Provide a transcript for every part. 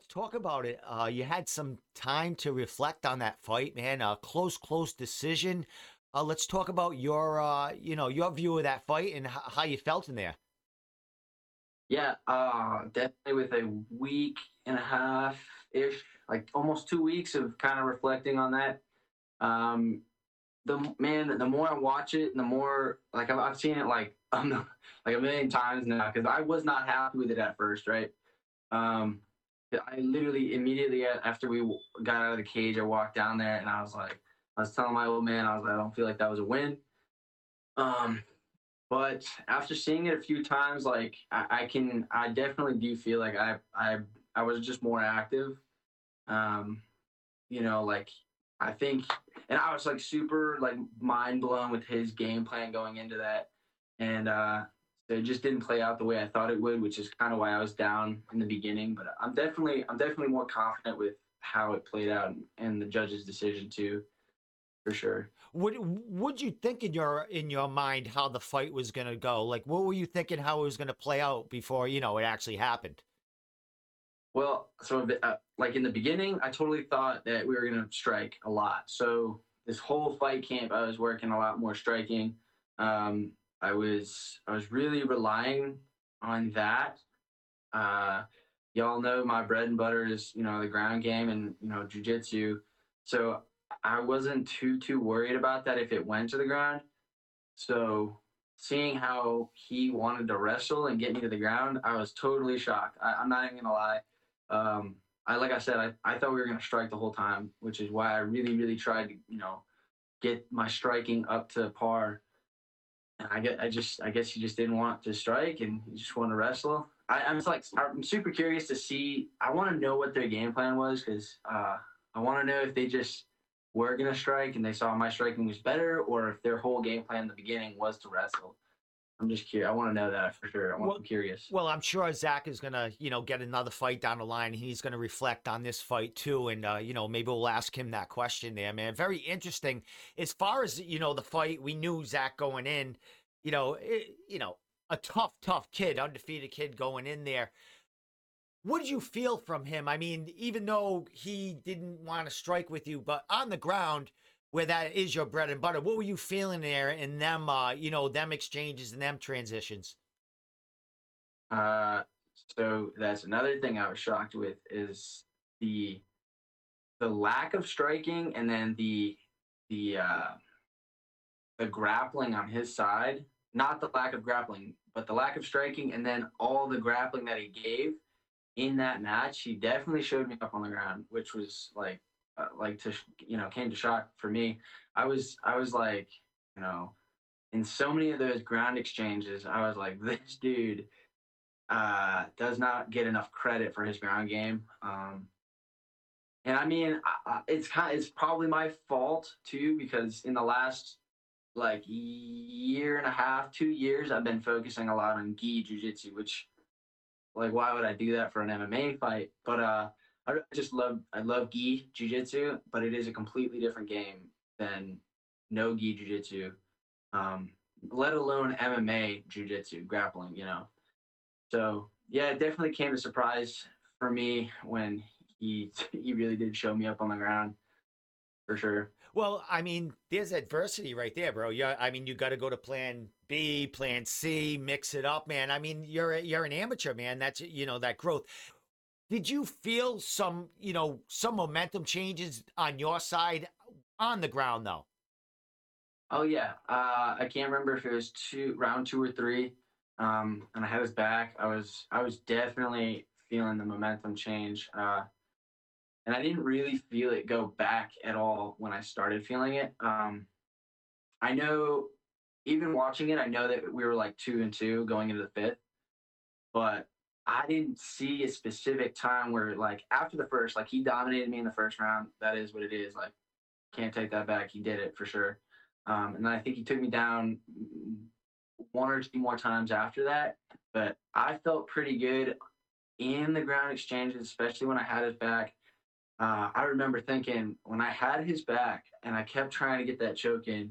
let's talk about it. Uh, you had some time to reflect on that fight, man. A close, close decision. Uh, let's talk about your, uh, you know, your view of that fight and h- how you felt in there. Yeah, uh, definitely with a week and a half ish, like almost two weeks of kind of reflecting on that. Um, the man, the more I watch it, the more like I've, I've seen it like um, like a million times now because I was not happy with it at first, right? Um, I literally immediately after we got out of the cage, I walked down there and I was like, I was telling my old man, I was like, I don't feel like that was a win. Um, but after seeing it a few times, like I, I can, I definitely do feel like I, I, I was just more active. Um, you know, like I think, and I was like super like mind blown with his game plan going into that, and uh, it just didn't play out the way I thought it would, which is kind of why I was down in the beginning. But I'm definitely, I'm definitely more confident with how it played out and the judge's decision too, for sure. What would you think in your in your mind how the fight was going to go? Like, what were you thinking how it was going to play out before you know it actually happened? Well, so uh, like in the beginning, I totally thought that we were going to strike a lot. So this whole fight camp, I was working a lot more striking. Um, I was I was really relying on that. Uh, y'all know my bread and butter is you know the ground game and you know jujitsu. So I wasn't too too worried about that if it went to the ground. So seeing how he wanted to wrestle and get me to the ground, I was totally shocked. I, am not even gonna lie. Um, I like I said, I, I thought we were gonna strike the whole time, which is why I really really tried to you know get my striking up to par. I get I just I guess he just didn't want to strike and he just wanted to wrestle. I, I'm like I'm super curious to see. I want to know what their game plan was because uh, I want to know if they just were gonna strike and they saw my striking was better, or if their whole game plan in the beginning was to wrestle. I'm just curious. I want to know that for sure. I'm well, curious. Well, I'm sure Zach is gonna, you know, get another fight down the line. He's gonna reflect on this fight too, and uh, you know, maybe we'll ask him that question there, man. Very interesting. As far as you know, the fight we knew Zach going in, you know, it, you know, a tough, tough kid, undefeated kid going in there. What did you feel from him? I mean, even though he didn't want to strike with you, but on the ground, where that is your bread and butter, what were you feeling there in them, uh, you know, them exchanges and them transitions? Uh, so that's another thing I was shocked with is the the lack of striking and then the the uh, the grappling on his side. Not the lack of grappling, but the lack of striking, and then all the grappling that he gave in that match, he definitely showed me up on the ground, which was like, like to you know came to shock for me. I was I was like, you know, in so many of those ground exchanges, I was like, this dude uh, does not get enough credit for his ground game. Um, and I mean, I, it's kind, of, it's probably my fault too because in the last like year and a half, two years, I've been focusing a lot on gi jujitsu, which like why would I do that for an MMA fight? But uh, I just love I love gi jujitsu, but it is a completely different game than no gi jujitsu, um, let alone MMA jujitsu grappling. You know, so yeah, it definitely came as a surprise for me when he he really did show me up on the ground for sure. Well, I mean, there's adversity right there, bro. Yeah, I mean, you got to go to plan B, plan C, mix it up, man. I mean, you're you're an amateur, man. That's you know that growth. Did you feel some, you know, some momentum changes on your side on the ground though? Oh yeah, uh, I can't remember if it was two round two or three, um, and I had his back. I was I was definitely feeling the momentum change. Uh, and I didn't really feel it go back at all when I started feeling it. Um, I know, even watching it, I know that we were like two and two going into the fifth, but I didn't see a specific time where like after the first, like he dominated me in the first round. That is what it is. Like, can't take that back. He did it for sure. Um, and then I think he took me down one or two more times after that. But I felt pretty good in the ground exchanges, especially when I had his back uh, I remember thinking when I had his back and I kept trying to get that choke in,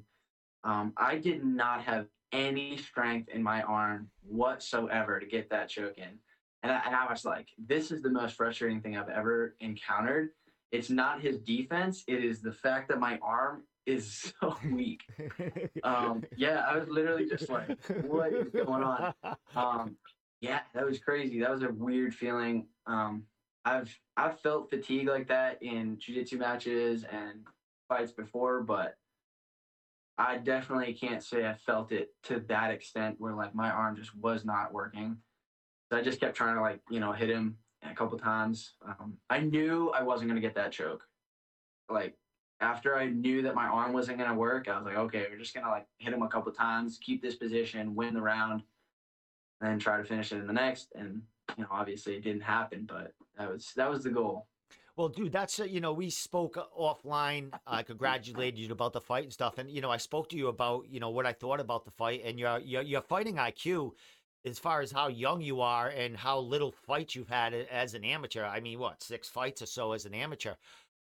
um, I did not have any strength in my arm whatsoever to get that choke in. And I, and I was like, this is the most frustrating thing I've ever encountered. It's not his defense; it is the fact that my arm is so weak. Um, yeah, I was literally just like, what is going on? Um, yeah, that was crazy. That was a weird feeling. Um, I've I've felt fatigue like that in jiu-jitsu matches and fights before, but I definitely can't say I felt it to that extent where like my arm just was not working. I just kept trying to like, you know, hit him a couple times. Um, I knew I wasn't gonna get that choke. Like after I knew that my arm wasn't gonna work, I was like, okay, we're just gonna like hit him a couple times, keep this position, win the round, and then try to finish it in the next. And you know, obviously it didn't happen, but that was that was the goal. Well, dude, that's uh, you know we spoke uh, offline. I congratulated you about the fight and stuff, and you know I spoke to you about you know what I thought about the fight and your your, your fighting IQ, as far as how young you are and how little fights you've had as an amateur. I mean, what six fights or so as an amateur?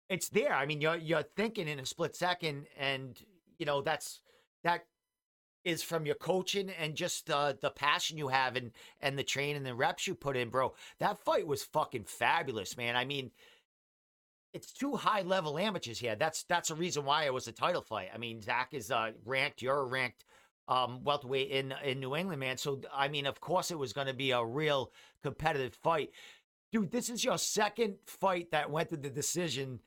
It's there. I mean, you're you're thinking in a split second, and you know that's that is from your coaching and just uh, the passion you have and and the training and the reps you put in, bro. That fight was fucking fabulous, man. I mean it's two high level amateurs here. That's that's a reason why it was a title fight. I mean, Zach is uh, ranked. You're ranked um, welterweight in in New England, man. So I mean, of course, it was going to be a real competitive fight, dude. This is your second fight that went to the decision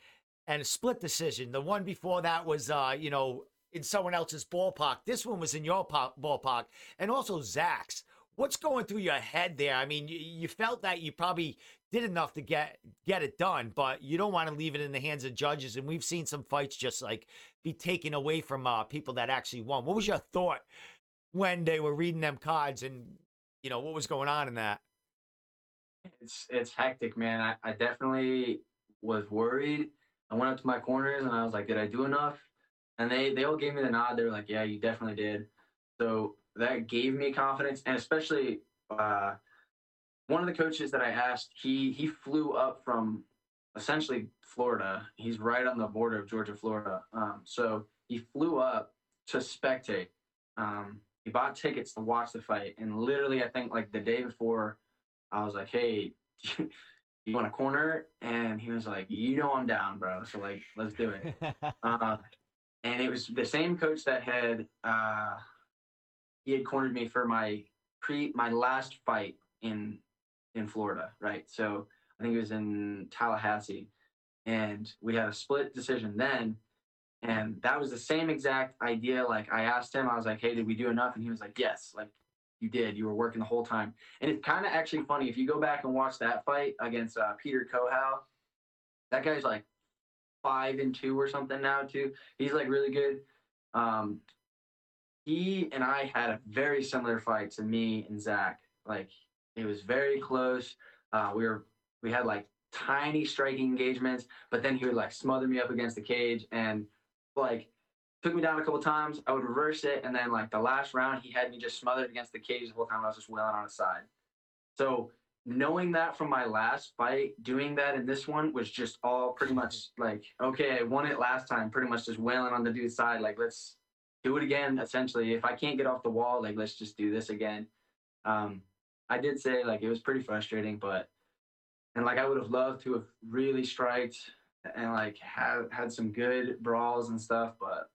and a split decision. The one before that was, uh, you know, in someone else's ballpark. This one was in your ballpark, and also Zach's. What's going through your head there? I mean, you, you felt that you probably did enough to get get it done, but you don't want to leave it in the hands of judges. And we've seen some fights just like be taken away from uh, people that actually won. What was your thought when they were reading them cards, and you know what was going on in that? It's it's hectic, man. I, I definitely was worried. I went up to my corners and I was like, "Did I do enough?" And they they all gave me the nod. They were like, "Yeah, you definitely did." So that gave me confidence, and especially. Uh, one of the coaches that I asked, he he flew up from essentially Florida. He's right on the border of Georgia, Florida. Um, so he flew up to spectate. Um, he bought tickets to watch the fight, and literally, I think like the day before, I was like, "Hey, you want a corner?" And he was like, "You know I'm down, bro. So like, let's do it." uh, and it was the same coach that had uh, he had cornered me for my pre my last fight in in Florida, right? So I think it was in Tallahassee, and we had a split decision then. And that was the same exact idea. Like I asked him, I was like, "Hey, did we do enough?" And he was like, "Yes, like you did. You were working the whole time." And it's kind of actually funny if you go back and watch that fight against uh, Peter Kohow. That guy's like five and two or something now too. He's like really good. Um, he and I had a very similar fight to me and Zach. Like it was very close. Uh, we were we had like tiny striking engagements, but then he would like smother me up against the cage and like took me down a couple times. I would reverse it, and then like the last round, he had me just smothered against the cage the whole time. I was just wailing on his side. So knowing that from my last fight, doing that in this one was just all pretty much like, okay, I won it last time, pretty much just wailing on the dude's side. Like, let's do it again. Essentially, if I can't get off the wall, like, let's just do this again. Um, I did say like it was pretty frustrating, but and like I would have loved to have really striked and like had had some good brawls and stuff, but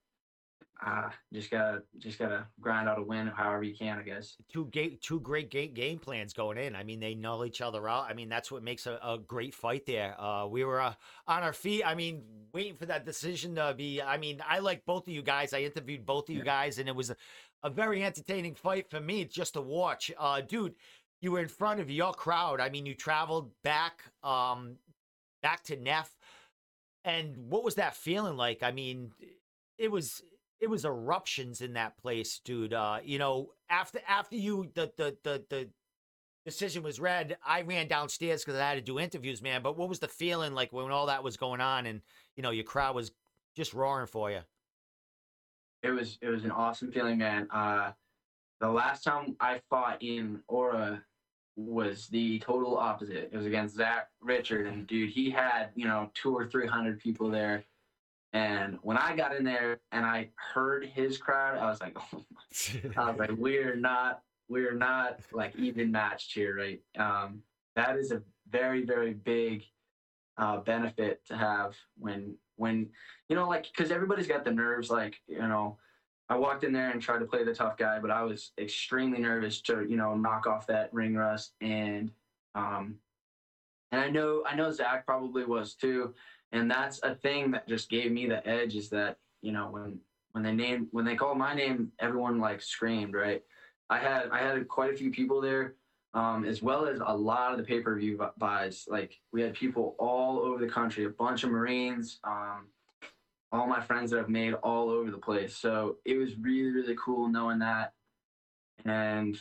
uh, just gotta just gotta grind out a win however you can, I guess. Two game, two great game game plans going in. I mean, they null each other out. I mean, that's what makes a, a great fight there. Uh, we were uh, on our feet. I mean, waiting for that decision to be. I mean, I like both of you guys. I interviewed both of you guys, and it was a, a very entertaining fight for me just to watch. Uh, dude, you were in front of your crowd. I mean, you traveled back, um, back to Neff, and what was that feeling like? I mean, it was it was eruptions in that place, dude. Uh, you know, after after you the the the the decision was read, I ran downstairs because I had to do interviews, man. But what was the feeling like when all that was going on, and you know, your crowd was just roaring for you? It was it was an awesome feeling, man. Uh, the last time I fought in Aura was the total opposite. It was against Zach Richard, and dude, he had you know two or three hundred people there. And when I got in there and I heard his crowd, I was like, oh I was like, we're not, we're not like even matched here, right? Um, that is a very very big uh, benefit to have when when you know like because everybody's got the nerves like you know I walked in there and tried to play the tough guy, but I was extremely nervous to you know knock off that ring rust and um and I know I know Zach probably was too, and that's a thing that just gave me the edge is that you know when when they named when they called my name, everyone like screamed right. I had I had quite a few people there, um, as well as a lot of the pay per view buys. Like we had people all over the country, a bunch of Marines, um, all my friends that I've made all over the place. So it was really really cool knowing that, and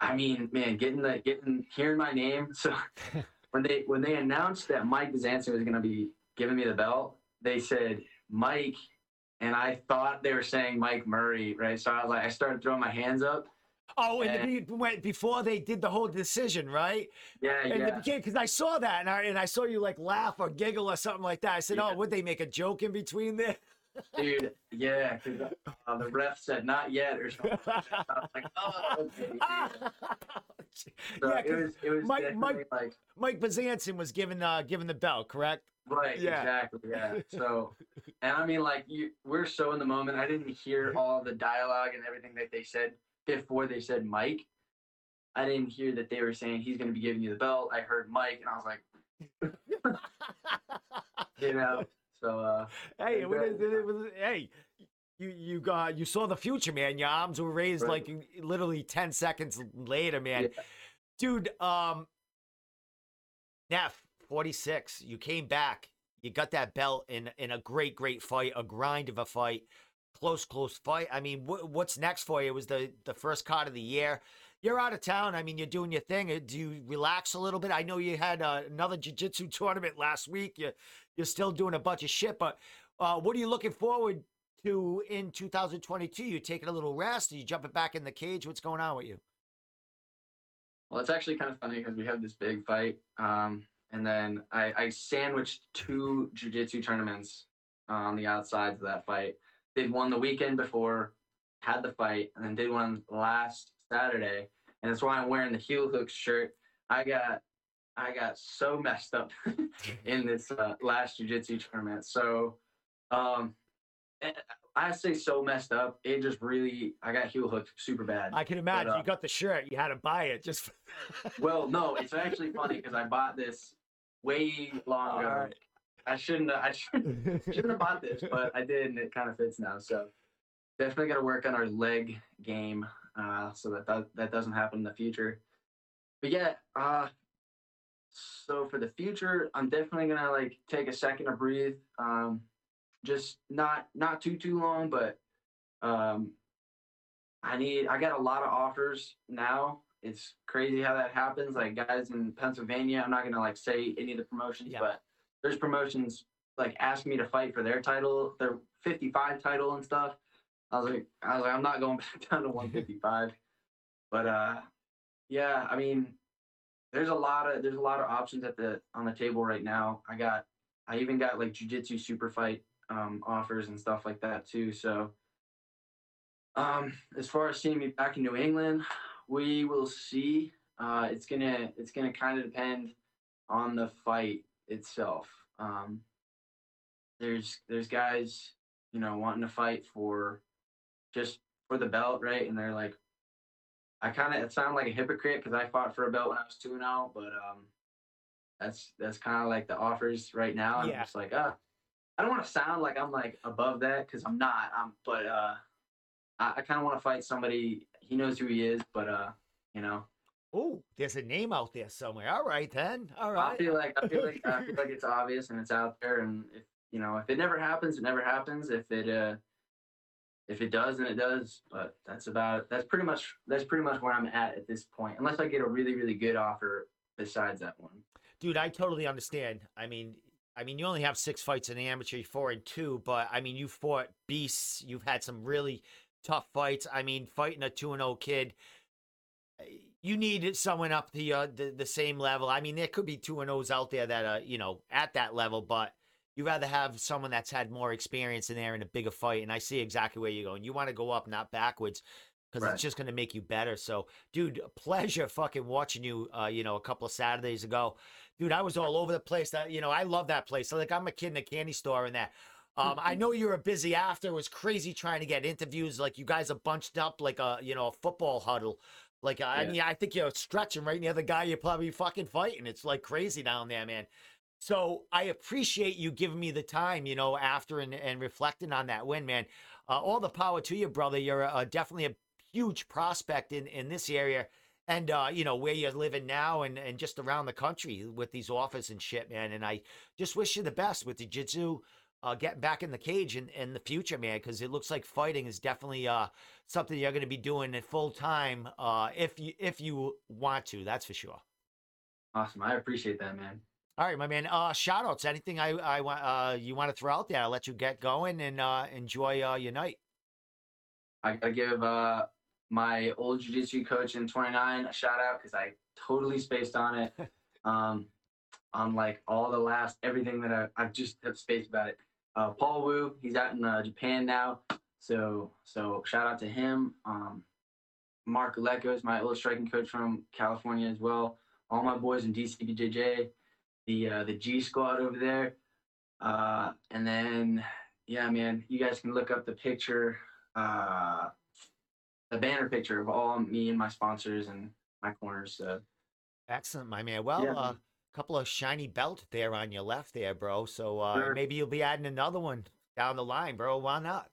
I mean, man, getting the getting hearing my name. So when they when they announced that Mike Byzantium was going to be giving me the belt, they said Mike, and I thought they were saying Mike Murray, right? So I was like, I started throwing my hands up. Oh, and, and before they did the whole decision, right? Yeah, yeah. Because I saw that, and I and I saw you like laugh or giggle or something like that. I said, Yeah. "Oh, would they make a joke in between there?" Dude, yeah, 'cause, uh, the ref said not yet or something. I was like, oh, okay. So yeah, it was it was Mike- Mike- like Mike Bazanson was given uh given the belt, correct? right, Yeah. exactly, yeah. So, and I mean, like you, we're so in the moment. I didn't hear all the dialogue and everything that they said before they said Mike. I didn't hear that they were saying he's going to be giving you the belt. I heard Mike, and I was like, you know. So, uh, Hey, it was, Exactly. it was, hey, you you got you saw the future, man. Your arms were raised Right. like literally ten seconds later, man. Yeah. Dude, um, Neff, forty six. You came back. You got that belt in in a great, great fight, a grind of a fight, close, close fight. I mean, wh- what's next for you? It was the the first card of the year. You're out of town. I mean, you're doing your thing. Uh, Do you relax a little bit? I know you had uh, another jiu-jitsu tournament last week. You you're still doing a bunch of shit, but uh, what are you looking forward to in 2022? You taking a little rest? Are you jumping back in the cage? What's going on with you? Well, it's actually kind of funny because we have this big fight, um, and then I, I sandwiched two jujitsu tournaments on the outsides of that fight. Did one the weekend before, had the fight, and then did one last Saturday, and that's why I'm wearing the heel hook shirt. I got I got so messed up in this uh, last jujitsu tournament. So, um, eh, I say so messed up. It just really I got heel hooked super bad. I can imagine uh, you got the shirt. You had to buy it just. Well, no, it's actually funny because I bought this way long ago. I shouldn't. I shouldn't, shouldn't have bought this, but I did, and it kind of fits now. So definitely got to work on our leg game uh, so that, that that doesn't happen in the future. But yeah, uh, so for the future, I'm definitely gonna like take a second to breathe. Um, just not not too too long, but um, I need. I got a lot of offers now. It's crazy how that happens. Like guys in Pennsylvania, I'm not gonna like say any of the promotions, Yeah. but there's promotions like asking me to fight for their title, their 55 title and stuff. I was like, I was like, I'm not going back down to 155. but uh, yeah, I mean, there's a lot of there's a lot of options at the on the table right now. I got, I even got like jujitsu super fight um, offers and stuff like that too. So, um, as far as seeing me back in New England, we will see. Uh, it's gonna it's gonna kind of depend on the fight itself. Um, there's there's guys you know wanting to fight for just for the belt, right? And they're like, I kind of it sounded like a hypocrite because I fought for a belt when I was two and zero, but um, that's that's kind of like the offers right now. I'm Yeah. just like, ah, I don't want to sound like I'm like above that because I'm not. I'm, but uh, I, I kind of want to fight somebody. He knows who he is, but uh, you know, Oh, there's a name out there somewhere. All right, then. All right. I feel like I feel like I feel like it's obvious and it's out there, and if you know, if it never happens, it never happens. If it uh, if it does, then it does. But that's about that's pretty much that's pretty much where I'm at at this point. Unless I get a really really good offer besides that one. Dude, I totally understand. I mean, I mean, you only have six fights in the amateur, four and two, but I mean, you fought beasts. You've had some really tough fights. I mean, fighting a two and zero kid, eh, you needed someone up the, uh, the the same level. I mean, there could be two and O's out there that are you know at that level, but you rather have someone that's had more experience in there in a bigger fight. And I see exactly where you're going. You want to go up, not backwards. because Right. it's just going to make you better. So, dude, pleasure fucking watching you. Uh, you know, a couple of Saturdays ago, dude, I was all over the place. That you know, I love that place. Like, I'm a kid in a candy store and that. Um, I know you were busy after. It was crazy trying to get interviews. Like, you guys are bunched up like a you know a football huddle. Like, I mean, I think you're stretching right near the guy you're probably fucking fighting. It's like crazy down there, man. So I appreciate you giving me the time, you know, after and, and reflecting on that win, man. Uh, all the power to you, brother. You're uh, definitely a huge prospect in, in this area and, uh, you know, where you're living now and, and just around the country with these offers and shit, man. And I just wish you the best with the jitsu, uh, getting back in the cage in, in the future, man, because it looks like fighting is definitely uh, something you're going to be doing at full time uh, if you if you want to. That's for sure. Awesome. I appreciate that, man. All right, my man. Uh, shout outs. Anything I I want uh you want to throw out there? I'll let you get going and uh enjoy uh your night. I gotta give uh my old jiu-jitsu coach in 29 a shout out because I totally spaced on it. um, on like all the last everything that I, I've just have spaced about it. Uh, Paul Wu, he's out in uh, Japan now, so so shout out to him. Um, Mark Lecco is my old striking coach from California as well. All my boys in DCBJJ, the uh, the G squad over there, uh, and then yeah, man, you guys can look up the picture. Uh, the banner picture of all me and my sponsors and my corners. So Excellent, my man. Well, Yeah. uh, a couple of shiny belt there on your left there, bro. So uh Sure. maybe you'll be adding another one down the line, bro. Why not?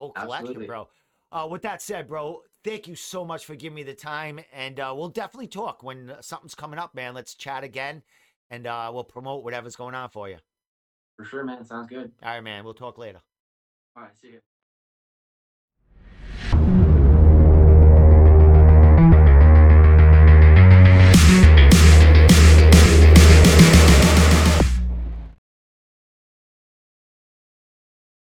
Oh, collection, Absolutely. bro. Uh, with that said, bro, thank you so much for giving me the time, and uh, we'll definitely talk when something's coming up, man. Let's chat again, and uh, we'll promote whatever's going on for you. for sure, man, sounds good. All right, man. We'll talk later. All right, see you.